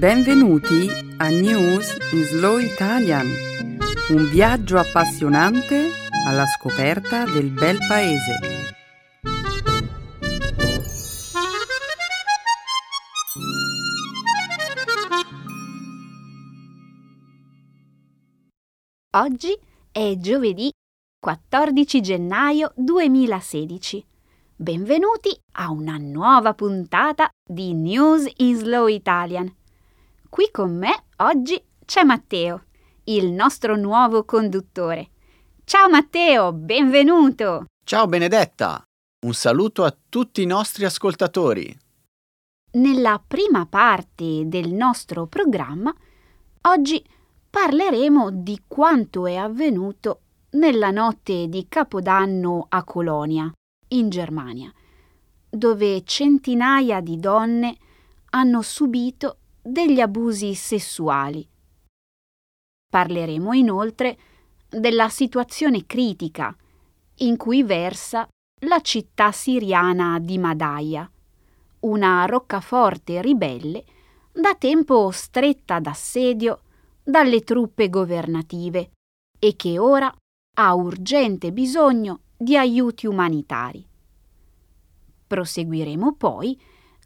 Benvenuti a News in Slow Italian, un viaggio appassionante alla scoperta del bel paese. Oggi è giovedì 14 gennaio 2016. Benvenuti a una nuova puntata di News in Slow Italian. Qui con me oggi c'è Matteo, il nostro nuovo conduttore. Ciao Matteo, benvenuto! Ciao Benedetta, un saluto a tutti i nostri ascoltatori. Nella prima parte del nostro programma, oggi parleremo di quanto è avvenuto nella notte di Capodanno a Colonia, in Germania, dove centinaia di donne hanno subito degli abusi sessuali. Parleremo inoltre della situazione critica in cui versa la città siriana di Madaya, una roccaforte ribelle da tempo stretta d'assedio dalle truppe governative e che ora ha urgente bisogno di aiuti umanitari. Proseguiremo poi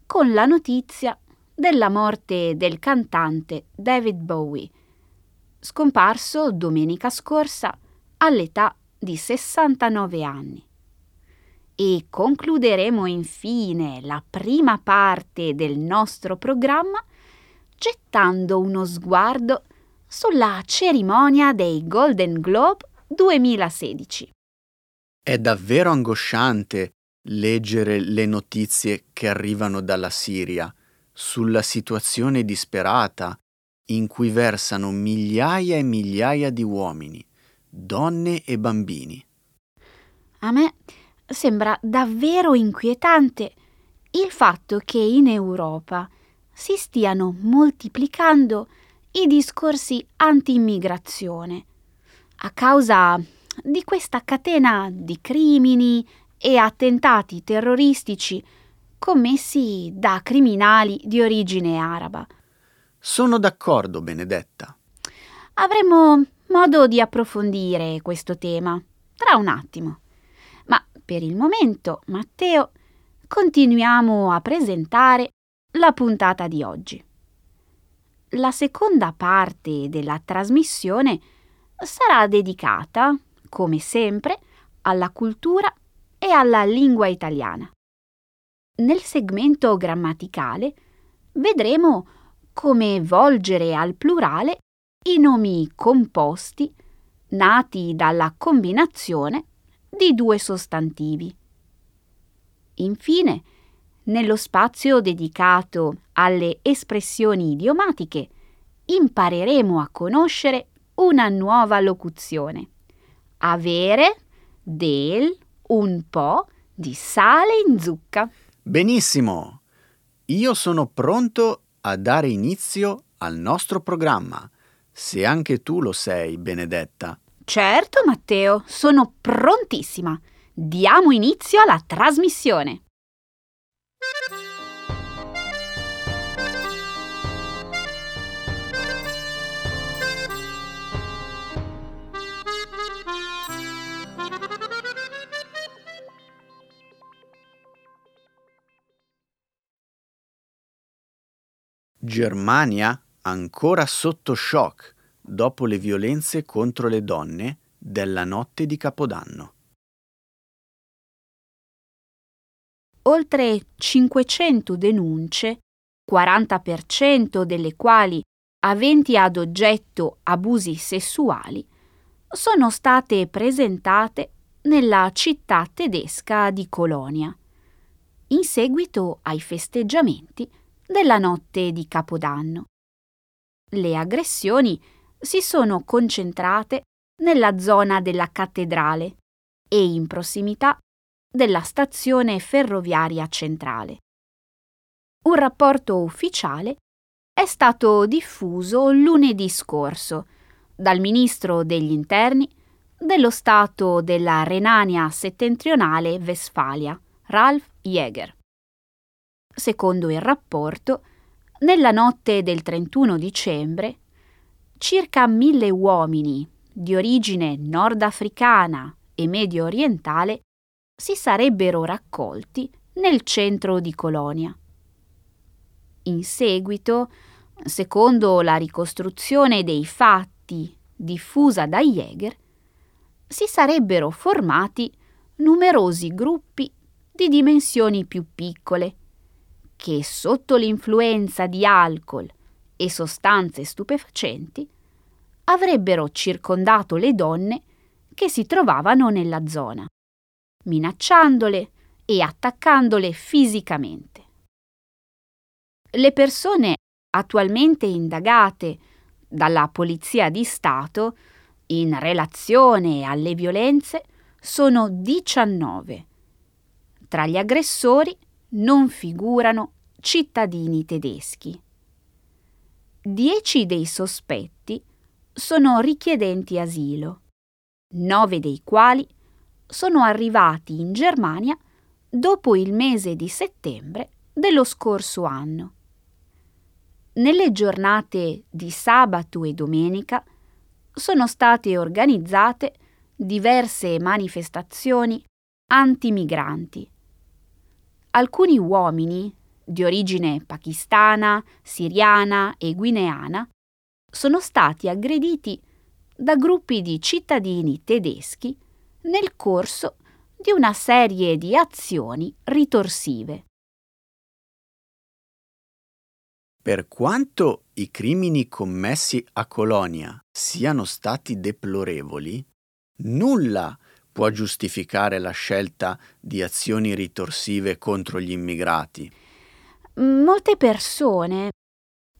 con la notizia della morte del cantante David Bowie, scomparso domenica scorsa all'età di 69 anni. E concluderemo infine la prima parte del nostro programma gettando uno sguardo sulla cerimonia dei Golden Globe 2016. È davvero angosciante leggere le notizie che arrivano dalla Siria sulla situazione disperata in cui versano migliaia e migliaia di uomini, donne e bambini. A me sembra davvero inquietante il fatto che in Europa si stiano moltiplicando i discorsi anti-immigrazione a causa di questa catena di crimini e attentati terroristici commessi da criminali di origine araba. Sono d'accordo, Benedetta. Avremo modo di approfondire questo tema tra un attimo. Ma per il momento, Matteo, continuiamo a presentare la puntata di oggi. La seconda parte della trasmissione sarà dedicata, come sempre, alla cultura e alla lingua italiana. Nel segmento grammaticale vedremo come volgere al plurale i nomi composti nati dalla combinazione di due sostantivi. Infine, nello spazio dedicato alle espressioni idiomatiche, impareremo a conoscere una nuova locuzione. Avere del un po' di sale in zucca. Benissimo. Io sono pronto a dare inizio al nostro programma, se anche tu lo sei, Benedetta. Certo, Matteo, sono prontissima. Diamo inizio alla trasmissione. Germania ancora sotto shock dopo le violenze contro le donne della notte di Capodanno. Oltre 500 denunce, 40% delle quali aventi ad oggetto abusi sessuali, sono state presentate nella città tedesca di Colonia, in seguito ai festeggiamenti della notte di Capodanno. Le aggressioni si sono concentrate nella zona della cattedrale e in prossimità della stazione ferroviaria centrale. Un rapporto ufficiale è stato diffuso lunedì scorso dal ministro degli interni dello Stato della Renania settentrionale Westfalia, Ralf Jäger. Secondo il rapporto, Nella notte del 31 dicembre, circa mille uomini di origine nordafricana e medio orientale si sarebbero raccolti nel centro di Colonia. In seguito, secondo la ricostruzione dei fatti diffusa da Jäger, si sarebbero formati numerosi gruppi di dimensioni più piccole, che sotto l'influenza di alcol e sostanze stupefacenti avrebbero circondato le donne che si trovavano nella zona, minacciandole e attaccandole fisicamente. Le persone attualmente indagate dalla Polizia di Stato in relazione alle violenze sono 19. Tra gli aggressori non figurano cittadini tedeschi. Dieci dei sospetti sono richiedenti asilo, nove dei quali sono arrivati in Germania dopo il mese di settembre dello scorso anno. Nelle giornate di sabato e domenica sono state organizzate diverse manifestazioni antimigranti. Alcuni uomini di origine pakistana, siriana e guineana sono stati aggrediti da gruppi di cittadini tedeschi nel corso di una serie di azioni ritorsive. Per quanto i crimini commessi a Colonia siano stati deplorevoli, nulla può giustificare la scelta di azioni ritorsive contro gli immigrati. Molte persone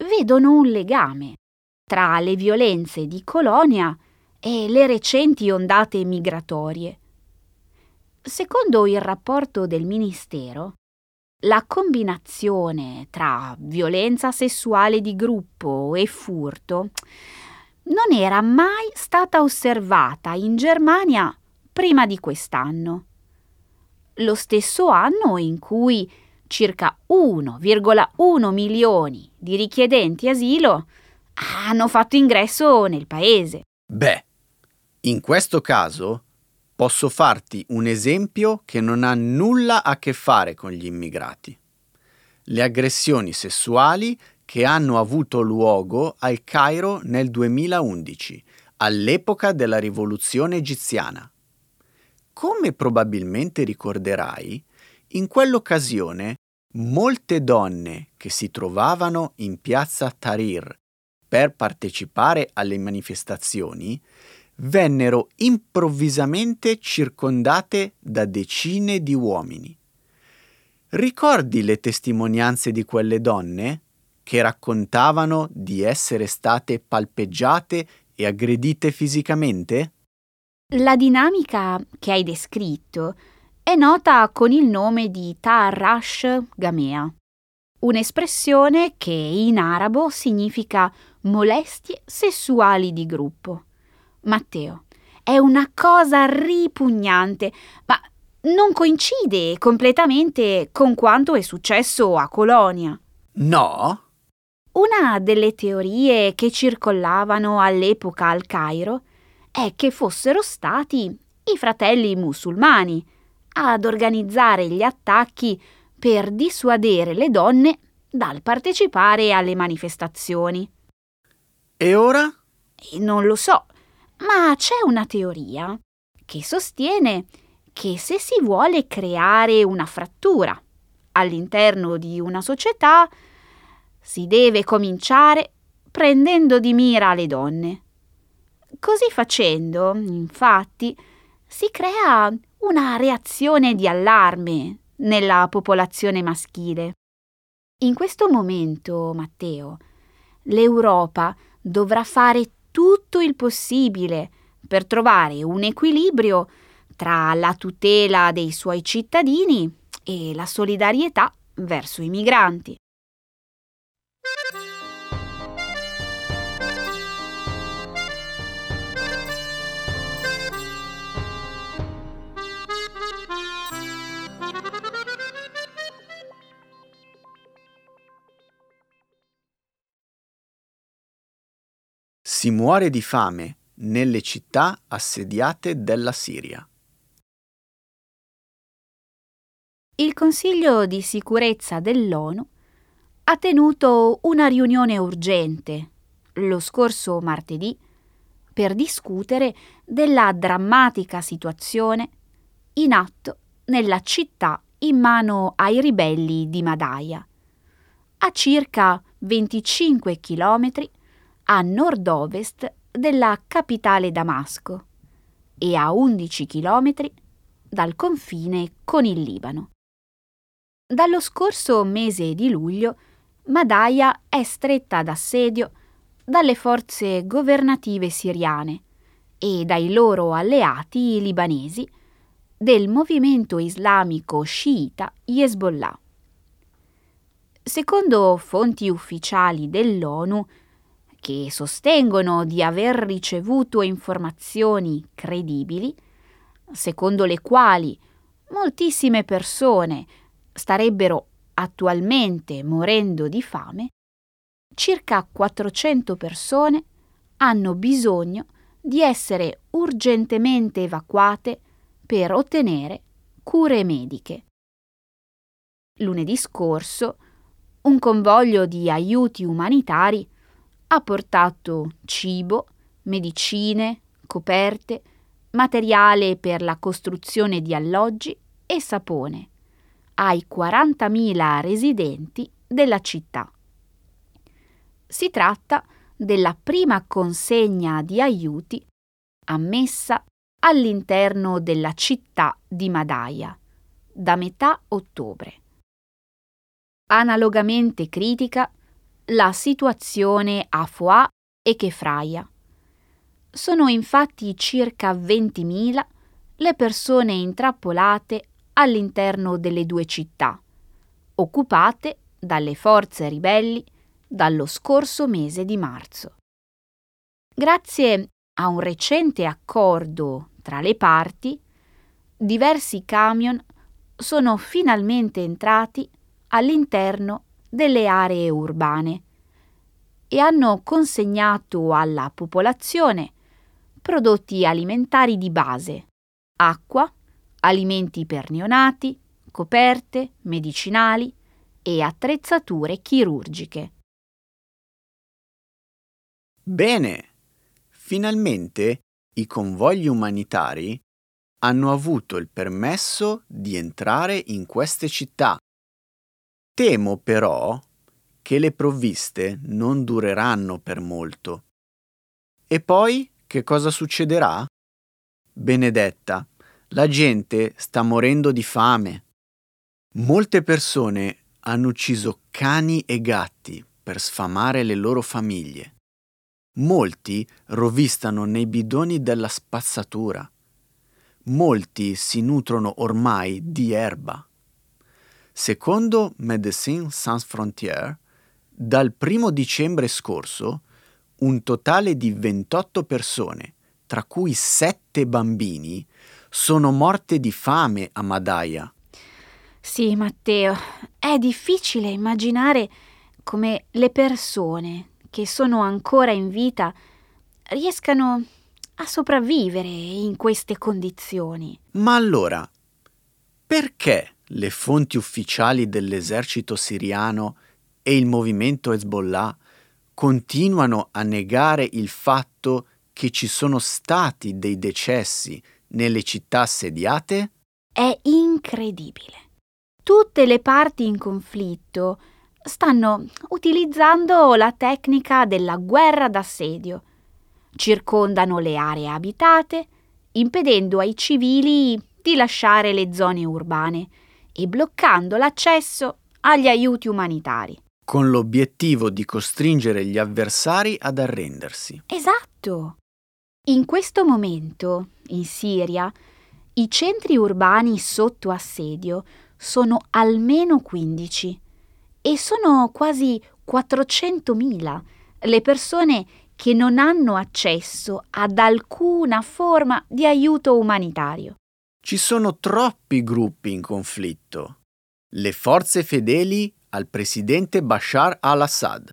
vedono un legame tra le violenze di Colonia e le recenti ondate migratorie. Secondo il rapporto del Ministero, la combinazione tra violenza sessuale di gruppo e furto non era mai stata osservata in Germania prima di quest'anno. Lo stesso anno in cui circa 1,1 milioni di richiedenti asilo hanno fatto ingresso nel paese. Beh, in questo caso posso farti un esempio che non ha nulla a che fare con gli immigrati. Le aggressioni sessuali che hanno avuto luogo al Cairo nel 2011, all'epoca della rivoluzione egiziana. Come probabilmente ricorderai, in quell'occasione molte donne che si trovavano in piazza Tahrir per partecipare alle manifestazioni vennero improvvisamente circondate da decine di uomini. Ricordi le testimonianze di quelle donne che raccontavano di essere state palpeggiate e aggredite fisicamente? La dinamica che hai descritto è nota con il nome di Ta'arrash Gamea, un'espressione che in arabo significa molestie sessuali di gruppo. Matteo, è una cosa ripugnante, ma non coincide completamente con quanto è successo a Colonia. No? Una delle teorie che circolavano all'epoca al Cairo è che fossero stati i fratelli musulmani ad organizzare gli attacchi per dissuadere le donne dal partecipare alle manifestazioni. E ora? Non lo so, ma c'è una teoria che sostiene che se si vuole creare una frattura all'interno di una società, si deve cominciare prendendo di mira le donne. Così facendo, infatti, si crea una reazione di allarme nella popolazione maschile. In questo momento, Matteo, l'Europa dovrà fare tutto il possibile per trovare un equilibrio tra la tutela dei suoi cittadini e la solidarietà verso i migranti. Si muore di fame nelle città assediate della Siria. Il Consiglio di sicurezza dell'ONU ha tenuto una riunione urgente lo scorso martedì per discutere della drammatica situazione in atto nella città in mano ai ribelli di Madaya, a circa 25 chilometri a nord-ovest della capitale Damasco e a 11 chilometri dal confine con il Libano. Dallo scorso mese di luglio, Madaya è stretta d'assedio dalle forze governative siriane e dai loro alleati libanesi del movimento islamico sciita Hezbollah. Secondo fonti ufficiali dell'ONU, che sostengono di aver ricevuto informazioni credibili, secondo le quali moltissime persone starebbero attualmente morendo di fame, circa 400 persone hanno bisogno di essere urgentemente evacuate per ottenere cure mediche. Lunedì scorso un convoglio di aiuti umanitari ha portato cibo, medicine, coperte, materiale per la costruzione di alloggi e sapone ai 40.000 residenti della città. Si tratta della prima consegna di aiuti ammessa all'interno della città di Madaya da metà ottobre. Analogamente critica la situazione a Foà e Chefraia. Sono infatti circa 20.000 le persone intrappolate all'interno delle due città, occupate dalle forze ribelli dallo scorso mese di marzo. Grazie a un recente accordo tra le parti, diversi camion sono finalmente entrati all'interno delle aree urbane e hanno consegnato alla popolazione prodotti alimentari di base, acqua, alimenti per neonati, coperte, medicinali e attrezzature chirurgiche. Bene, finalmente i convogli umanitari hanno avuto il permesso di entrare in queste città. Temo però che le provviste non dureranno per molto. E poi che cosa succederà? Benedetta, la gente sta morendo di fame. Molte persone hanno ucciso cani e gatti per sfamare le loro famiglie. Molti rovistano nei bidoni della spazzatura. Molti si nutrono ormai di erba. Secondo Médecins Sans Frontières, dal primo dicembre scorso, un totale di 28 persone, tra cui 7 bambini, sono morte di fame a Madaya. Sì, Matteo, è difficile immaginare come le persone che sono ancora in vita riescano a sopravvivere in queste condizioni. Ma allora, perché le fonti ufficiali dell'esercito siriano e il movimento Hezbollah continuano a negare il fatto che ci sono stati dei decessi nelle città assediate? È incredibile. Tutte le parti in conflitto stanno utilizzando la tecnica della guerra d'assedio. Circondano le aree abitate, impedendo ai civili di lasciare le zone urbane e bloccando l'accesso agli aiuti umanitari. Con l'obiettivo di costringere gli avversari ad arrendersi. Esatto. In questo momento, in Siria, i centri urbani sotto assedio sono almeno 15 e sono quasi 400.000 le persone che non hanno accesso ad alcuna forma di aiuto umanitario. Ci sono troppi gruppi in conflitto. Le forze fedeli al presidente Bashar al-Assad,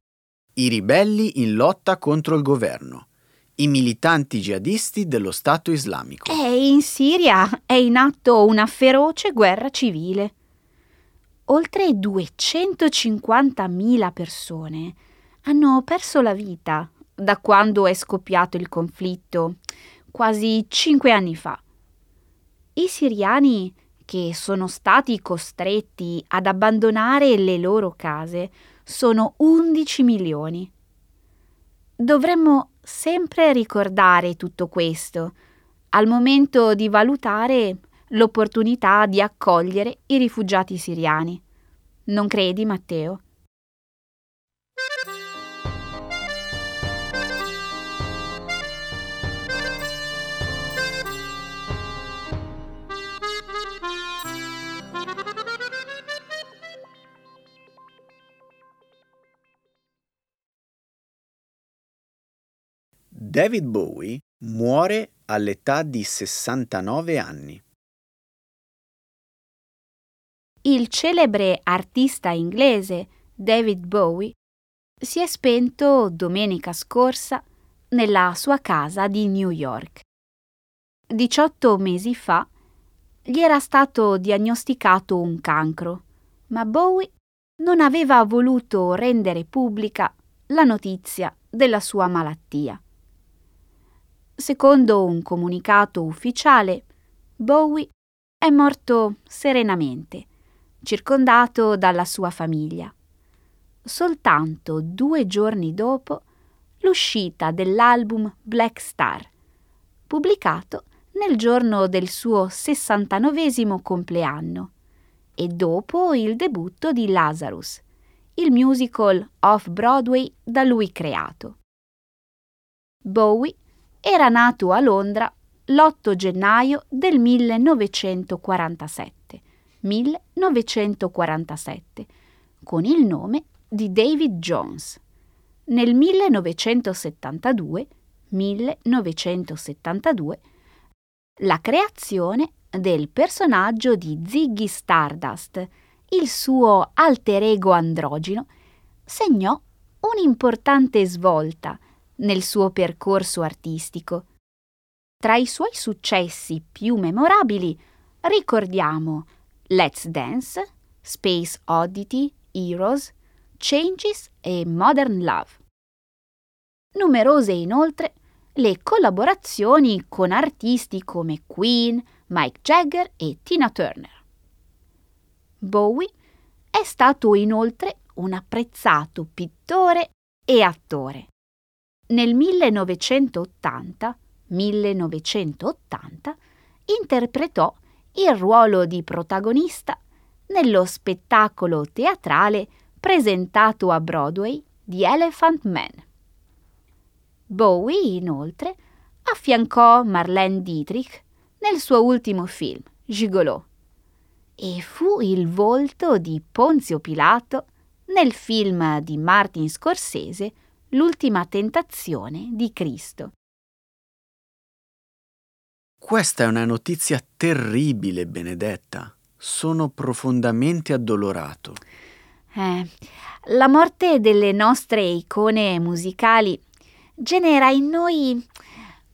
I ribelli in lotta contro il governo. I militanti jihadisti dello Stato islamico. E in Siria è in atto una feroce guerra civile. Oltre 250.000 persone hanno perso la vita da quando è scoppiato il conflitto, quasi cinque anni fa. I siriani che sono stati costretti ad abbandonare le loro case sono 11 milioni. Dovremmo sempre ricordare tutto questo al momento di valutare l'opportunità di accogliere i rifugiati siriani. Non credi, Matteo? David Bowie muore all'età di 69 anni. Il celebre artista inglese David Bowie si è spento domenica scorsa nella sua casa di New York. 18 mesi fa gli era stato diagnosticato un cancro, ma Bowie non aveva voluto rendere pubblica la notizia della sua malattia. Secondo un comunicato ufficiale, Bowie è morto serenamente, circondato dalla sua famiglia. Soltanto due giorni dopo l'uscita dell'album Black Star, pubblicato nel giorno del suo 69 compleanno e dopo il debutto di Lazarus, il musical off-Broadway da lui creato. Bowie era nato a Londra l'8 gennaio del 1947, 1947 con il nome di David Jones. Nel 1972, 1972 la creazione del personaggio di Ziggy Stardust, il suo alter ego androgino, segnò un'importante svolta nel suo percorso artistico. Tra i suoi successi più memorabili ricordiamo Let's Dance, Space Oddity, Heroes, Changes e Modern Love. Numerose inoltre le collaborazioni con artisti come Queen, Mike Jagger e Tina Turner. Bowie è stato inoltre un apprezzato pittore e attore nel 1980, 1980 interpretò il ruolo di protagonista nello spettacolo teatrale presentato a Broadway di Elephant Man. Bowie, inoltre, affiancò Marlene Dietrich nel suo ultimo film, Gigolo, e fu il volto di Ponzio Pilato nel film di Martin Scorsese L'ultima tentazione di Cristo. Questa è una notizia terribile, Benedetta. Sono profondamente addolorato. Eh, la morte delle nostre icone musicali genera in noi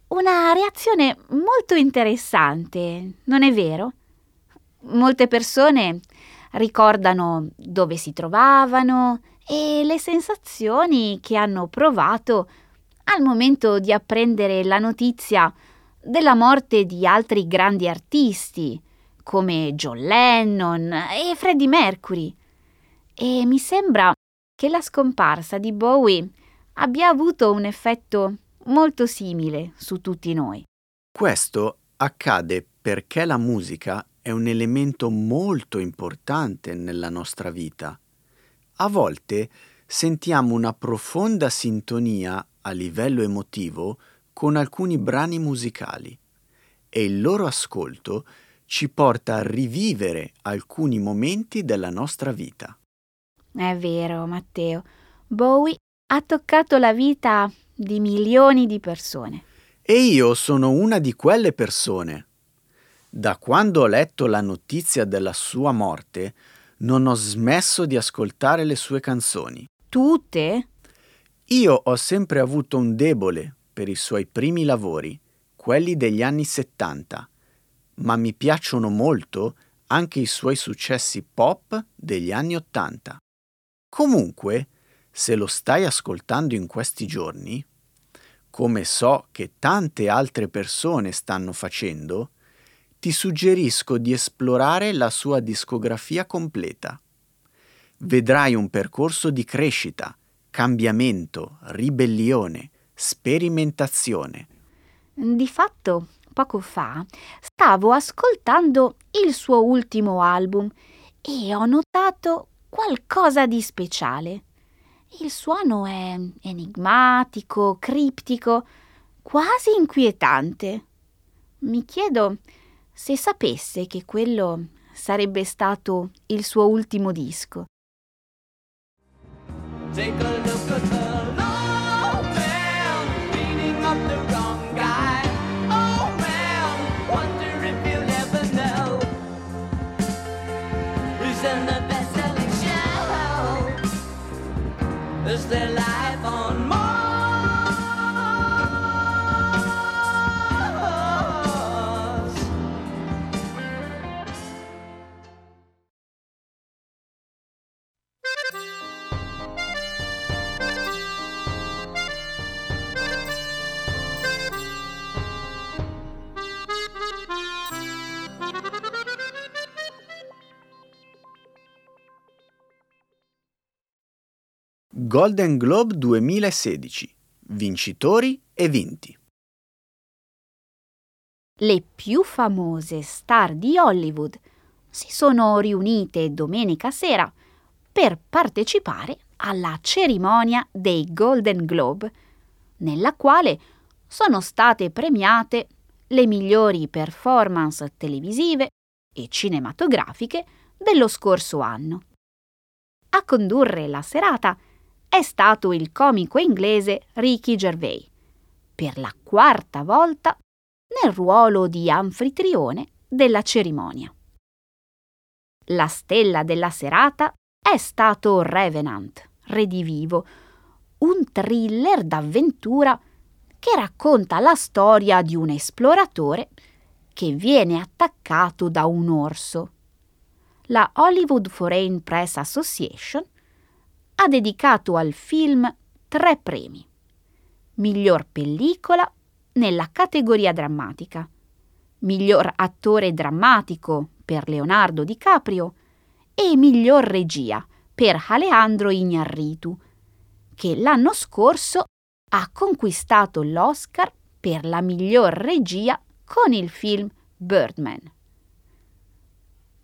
una reazione molto interessante, non è vero? Molte persone ricordano dove si trovavano e le sensazioni che hanno provato al momento di apprendere la notizia della morte di altri grandi artisti come John Lennon e Freddie Mercury. E mi sembra che la scomparsa di Bowie abbia avuto un effetto molto simile su tutti noi. Questo accade perché la musica è un elemento molto importante nella nostra vita a volte sentiamo una profonda sintonia a livello emotivo con alcuni brani musicali e il loro ascolto ci porta a rivivere alcuni momenti della nostra vita. È vero, Matteo. Bowie ha toccato la vita di milioni di persone. E io sono una di quelle persone. Da quando ho letto la notizia della sua morte, non ho smesso di ascoltare le sue canzoni. Tutte? Io ho sempre avuto un debole per i suoi primi lavori, quelli degli anni 70, ma mi piacciono molto anche i suoi successi pop degli anni 80. Comunque, se lo stai ascoltando in questi giorni, come so che tante altre persone stanno facendo, ti suggerisco di esplorare la sua discografia completa. Vedrai un percorso di crescita, cambiamento, ribellione, sperimentazione. Di fatto, poco fa stavo ascoltando il suo ultimo album e ho notato qualcosa di speciale. Il suono è enigmatico, criptico, quasi inquietante. Mi chiedo se sapesse che quello sarebbe stato il suo ultimo disco. At the long Golden Globe 2016. Vincitori e vinti. Le più famose star di Hollywood si sono riunite domenica sera per partecipare alla cerimonia dei Golden Globe, nella quale sono state premiate le migliori performance televisive e cinematografiche dello scorso anno. A condurre la serata è stato il comico inglese Ricky Gervais, per la quarta volta nel ruolo di anfitrione della cerimonia. La stella della serata è stato Revenant, Redivivo, un thriller d'avventura che racconta la storia di un esploratore che viene attaccato da un orso. La Hollywood Foreign Press Association ha dedicato al film tre premi. Miglior pellicola nella categoria drammatica, miglior attore drammatico per Leonardo DiCaprio e miglior regia per Alejandro Ignarritu, che l'anno scorso ha conquistato l'Oscar per la miglior regia con il film Birdman.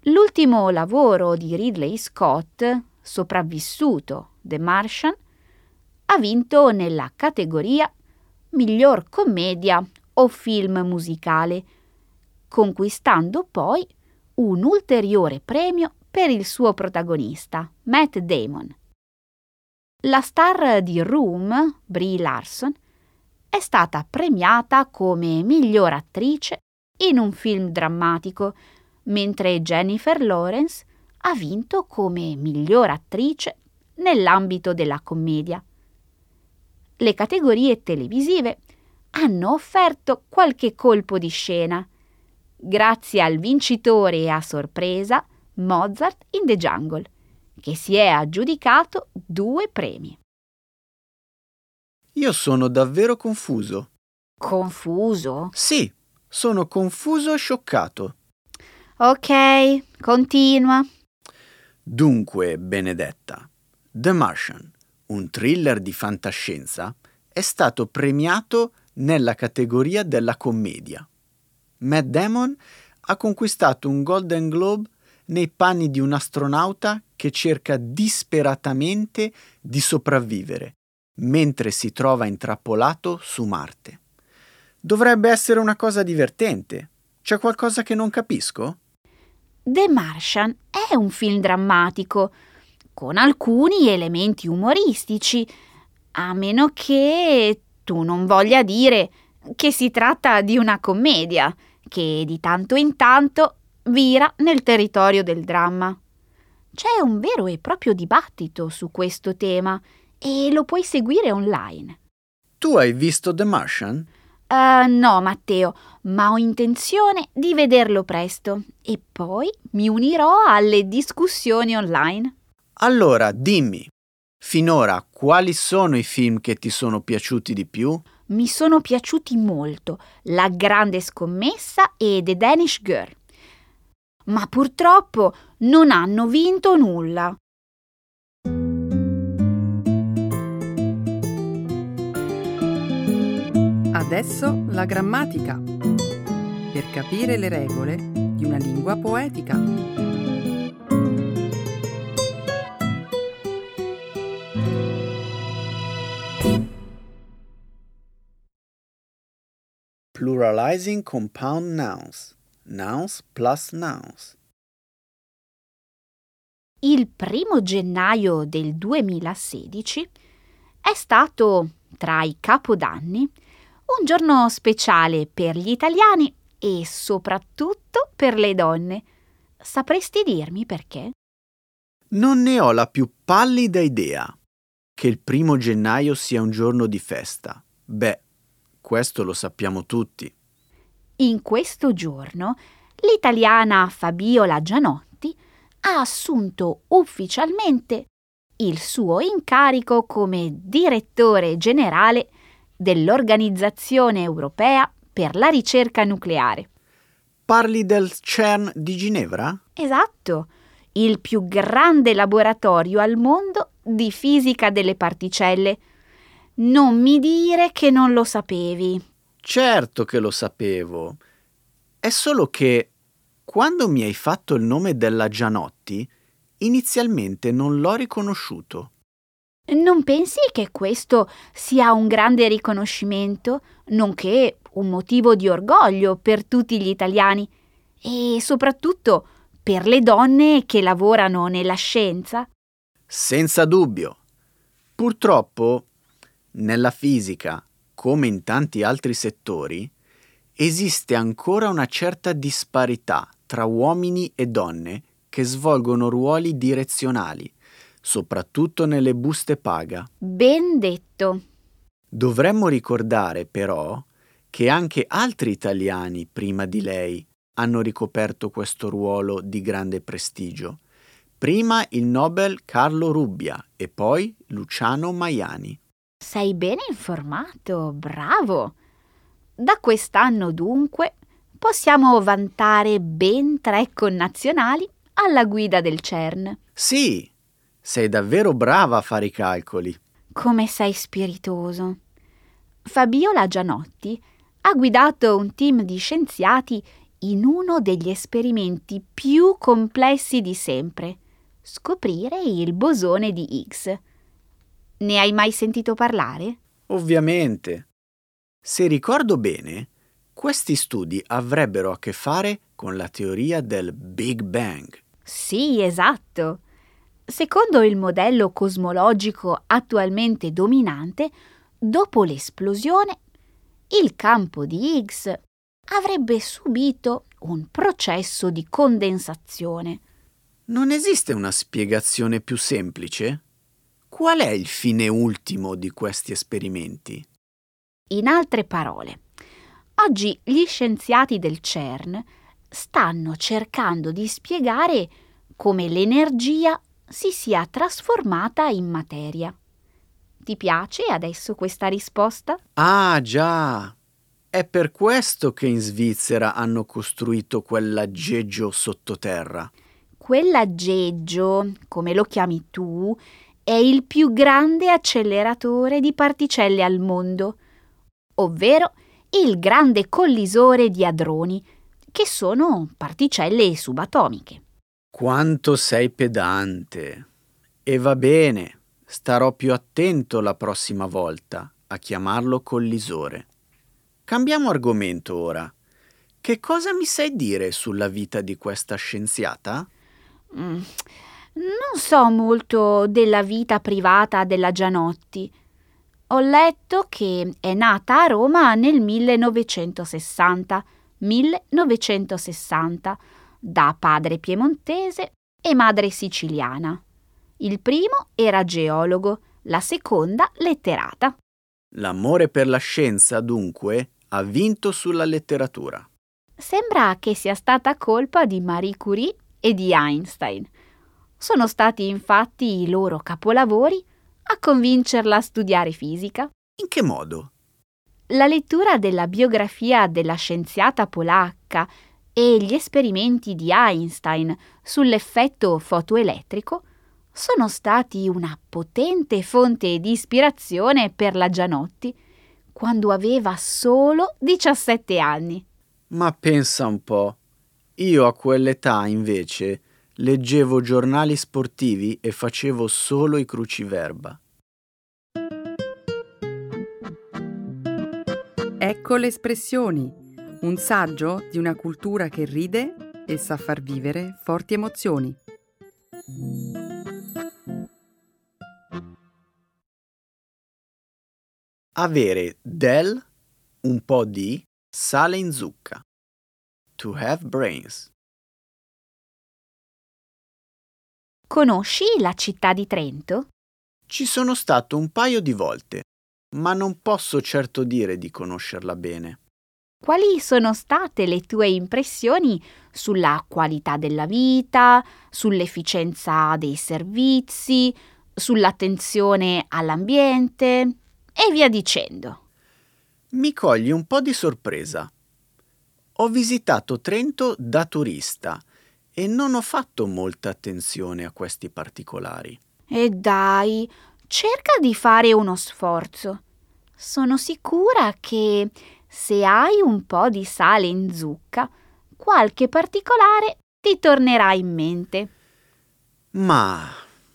L'ultimo lavoro di Ridley Scott, sopravvissuto The Martian, ha vinto nella categoria miglior commedia o film musicale, conquistando poi un ulteriore premio per il suo protagonista, Matt Damon. La star di Room, Brie Larson, è stata premiata come miglior attrice in un film drammatico, mentre Jennifer Lawrence ha vinto come miglior attrice nell'ambito della commedia. Le categorie televisive hanno offerto qualche colpo di scena, grazie al vincitore a sorpresa Mozart in the Jungle, che si è aggiudicato due premi. Io sono davvero confuso. Confuso? Sì, sono confuso e scioccato. Ok, continua. Dunque, Benedetta, The Martian, un thriller di fantascienza, è stato premiato nella categoria della commedia. Matt Damon ha conquistato un Golden Globe nei panni di un astronauta che cerca disperatamente di sopravvivere mentre si trova intrappolato su Marte. Dovrebbe essere una cosa divertente. C'è qualcosa che non capisco? The Martian è un film drammatico, con alcuni elementi umoristici, a meno che tu non voglia dire che si tratta di una commedia, che di tanto in tanto vira nel territorio del dramma. C'è un vero e proprio dibattito su questo tema e lo puoi seguire online. Tu hai visto The Martian? Uh, no, Matteo, ma ho intenzione di vederlo presto e poi mi unirò alle discussioni online. Allora, dimmi, finora quali sono i film che ti sono piaciuti di più? Mi sono piaciuti molto La grande scommessa e The Danish Girl. Ma purtroppo non hanno vinto nulla. Adesso la grammatica. Per capire le regole di una lingua poetica. Pluralizing compound nouns. Nouns plus nouns. Il primo gennaio del 2016 è stato, tra i capodanni, un giorno speciale per gli italiani e soprattutto per le donne. Sapresti dirmi perché? Non ne ho la più pallida idea. Che il primo gennaio sia un giorno di festa. Beh, questo lo sappiamo tutti. In questo giorno l'italiana Fabiola Gianotti ha assunto ufficialmente il suo incarico come direttore generale dell'Organizzazione Europea per la ricerca nucleare. Parli del CERN di Ginevra? Esatto, il più grande laboratorio al mondo di fisica delle particelle. Non mi dire che non lo sapevi. Certo che lo sapevo. È solo che quando mi hai fatto il nome della Gianotti, inizialmente non l'ho riconosciuto. Non pensi che questo sia un grande riconoscimento, nonché un motivo di orgoglio per tutti gli italiani e soprattutto per le donne che lavorano nella scienza? Senza dubbio. Purtroppo, nella fisica, come in tanti altri settori, esiste ancora una certa disparità tra uomini e donne che svolgono ruoli direzionali soprattutto nelle buste paga. Ben detto. Dovremmo ricordare però che anche altri italiani prima di lei hanno ricoperto questo ruolo di grande prestigio. Prima il Nobel Carlo Rubbia e poi Luciano Maiani. Sei bene informato, bravo. Da quest'anno dunque possiamo vantare ben tre connazionali alla guida del CERN. Sì, sei davvero brava a fare i calcoli. Come sei spiritoso. Fabiola Gianotti ha guidato un team di scienziati in uno degli esperimenti più complessi di sempre, scoprire il bosone di Higgs. Ne hai mai sentito parlare? Ovviamente. Se ricordo bene, questi studi avrebbero a che fare con la teoria del Big Bang. Sì, esatto. Secondo il modello cosmologico attualmente dominante, dopo l'esplosione, il campo di Higgs avrebbe subito un processo di condensazione. Non esiste una spiegazione più semplice? Qual è il fine ultimo di questi esperimenti? In altre parole, oggi gli scienziati del CERN stanno cercando di spiegare come l'energia si sia trasformata in materia. Ti piace adesso questa risposta? Ah, già. È per questo che in Svizzera hanno costruito quell'aggeggio sottoterra. Quell'aggeggio, come lo chiami tu, è il più grande acceleratore di particelle al mondo, ovvero il grande collisore di hadroni, che sono particelle subatomiche. Quanto sei pedante. E va bene, starò più attento la prossima volta a chiamarlo collisore. Cambiamo argomento ora. Che cosa mi sai dire sulla vita di questa scienziata? Mm, non so molto della vita privata della Gianotti. Ho letto che è nata a Roma nel 1960. 1960 da padre piemontese e madre siciliana. Il primo era geologo, la seconda letterata. L'amore per la scienza, dunque, ha vinto sulla letteratura. Sembra che sia stata colpa di Marie Curie e di Einstein. Sono stati infatti i loro capolavori a convincerla a studiare fisica. In che modo? La lettura della biografia della scienziata polacca e gli esperimenti di Einstein sull'effetto fotoelettrico sono stati una potente fonte di ispirazione per la Gianotti quando aveva solo 17 anni. Ma pensa un po'. Io a quell'età, invece, leggevo giornali sportivi e facevo solo i cruciverba. Ecco le espressioni, un saggio di una cultura che ride e sa far vivere forti emozioni. Avere del, un po' di, sale in zucca. To have brains. Conosci la città di Trento? Ci sono stato un paio di volte, ma non posso certo dire di conoscerla bene. Quali sono state le tue impressioni sulla qualità della vita, sull'efficienza dei servizi, sull'attenzione all'ambiente e via dicendo? Mi cogli un po' di sorpresa. Ho visitato Trento da turista e non ho fatto molta attenzione a questi particolari. E dai, cerca di fare uno sforzo. Sono sicura che se hai un po' di sale in zucca, qualche particolare ti tornerà in mente. Ma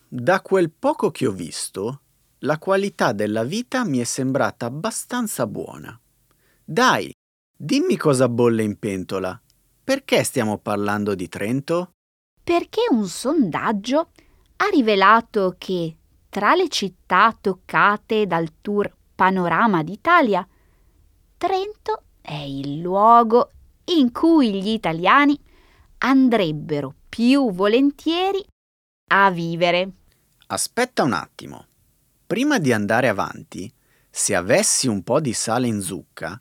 da quel poco che ho visto, la qualità della vita mi è sembrata abbastanza buona. Dai, dimmi cosa bolle in pentola. Perché stiamo parlando di Trento? Perché un sondaggio ha rivelato che tra le città toccate dal tour Panorama d'Italia, Trento è il luogo in cui gli italiani andrebbero più volentieri a vivere. Aspetta un attimo. Prima di andare avanti, se avessi un po' di sale in zucca,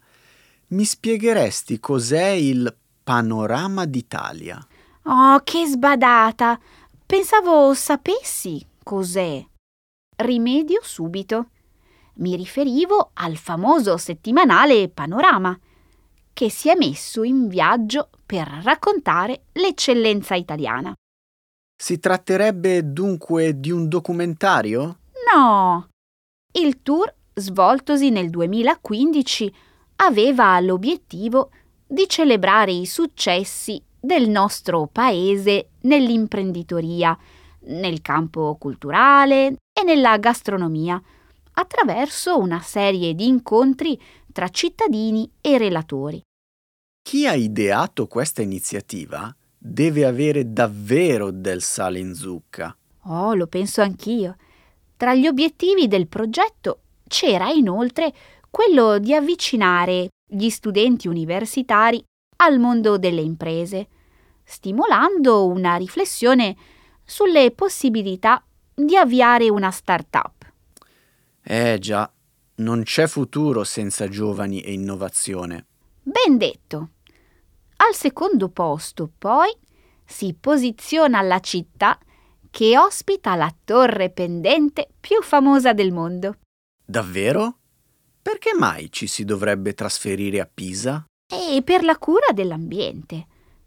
mi spiegheresti cos'è il Panorama d'Italia. Oh, che sbadata! Pensavo sapessi cos'è. Rimedio subito. Mi riferivo al famoso settimanale Panorama, che si è messo in viaggio per raccontare l'eccellenza italiana. Si tratterebbe dunque di un documentario? No. Il tour, svoltosi nel 2015, aveva l'obiettivo di celebrare i successi del nostro paese nell'imprenditoria, nel campo culturale e nella gastronomia, attraverso una serie di incontri tra cittadini e relatori. Chi ha ideato questa iniziativa deve avere davvero del sale in zucca. Oh, lo penso anch'io. Tra gli obiettivi del progetto c'era inoltre quello di avvicinare gli studenti universitari al mondo delle imprese, stimolando una riflessione sulle possibilità di avviare una start-up. Eh già, non c'è futuro senza giovani e innovazione. Ben detto. Al secondo posto, poi, si posiziona la città che ospita la torre pendente più famosa del mondo. Davvero? Perché mai ci si dovrebbe trasferire a Pisa? E per la cura dell'ambiente.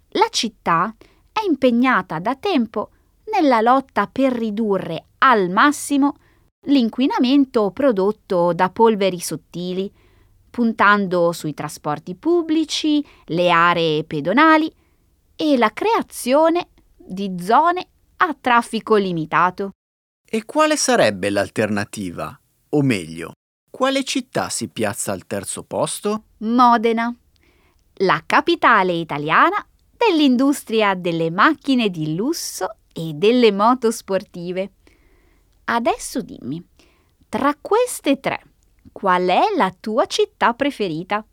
La città è impegnata da tempo nella lotta per ridurre al massimo l'inquinamento prodotto da polveri sottili, puntando sui trasporti pubblici, le aree pedonali e la creazione di zone a traffico limitato. E quale sarebbe l'alternativa? O meglio, quale città si piazza al terzo posto? Modena, la capitale italiana dell'industria delle macchine di lusso e delle moto sportive. Adesso dimmi, tra queste tre, qual è la tua città preferita?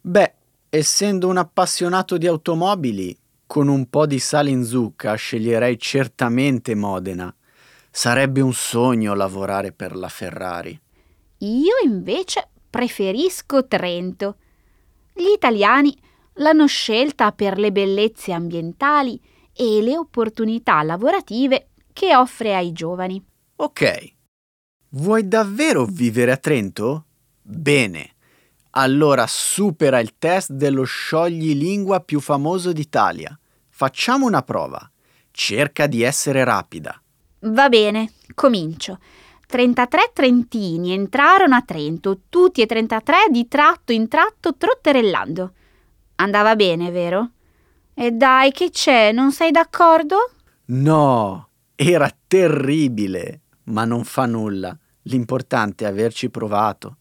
Beh, essendo un appassionato di automobili, con un po' di sale in zucca sceglierei certamente Modena, Sarebbe un sogno lavorare per la Ferrari. Io invece preferisco Trento. Gli italiani l'hanno scelta per le bellezze ambientali e le opportunità lavorative che offre ai giovani. Ok. Vuoi davvero vivere a Trento? Bene. Allora supera il test dello scioglilingua più famoso d'Italia. Facciamo una prova. Cerca di essere rapida. Va bene, comincio. 33 trentini entrarono a Trento, tutti e 33 di tratto in tratto trotterellando. Andava bene, vero? E dai, che c'è? Non sei d'accordo? No, era terribile, ma non fa nulla. L'importante è averci provato.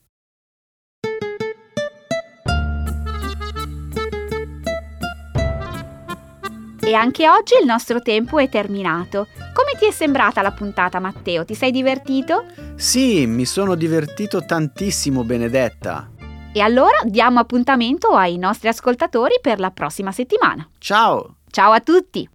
E anche oggi il nostro tempo è terminato. Come ti è sembrata la puntata, Matteo? Ti sei divertito? Sì, mi sono divertito tantissimo, Benedetta. E allora diamo appuntamento ai nostri ascoltatori per la prossima settimana. Ciao! Ciao a tutti!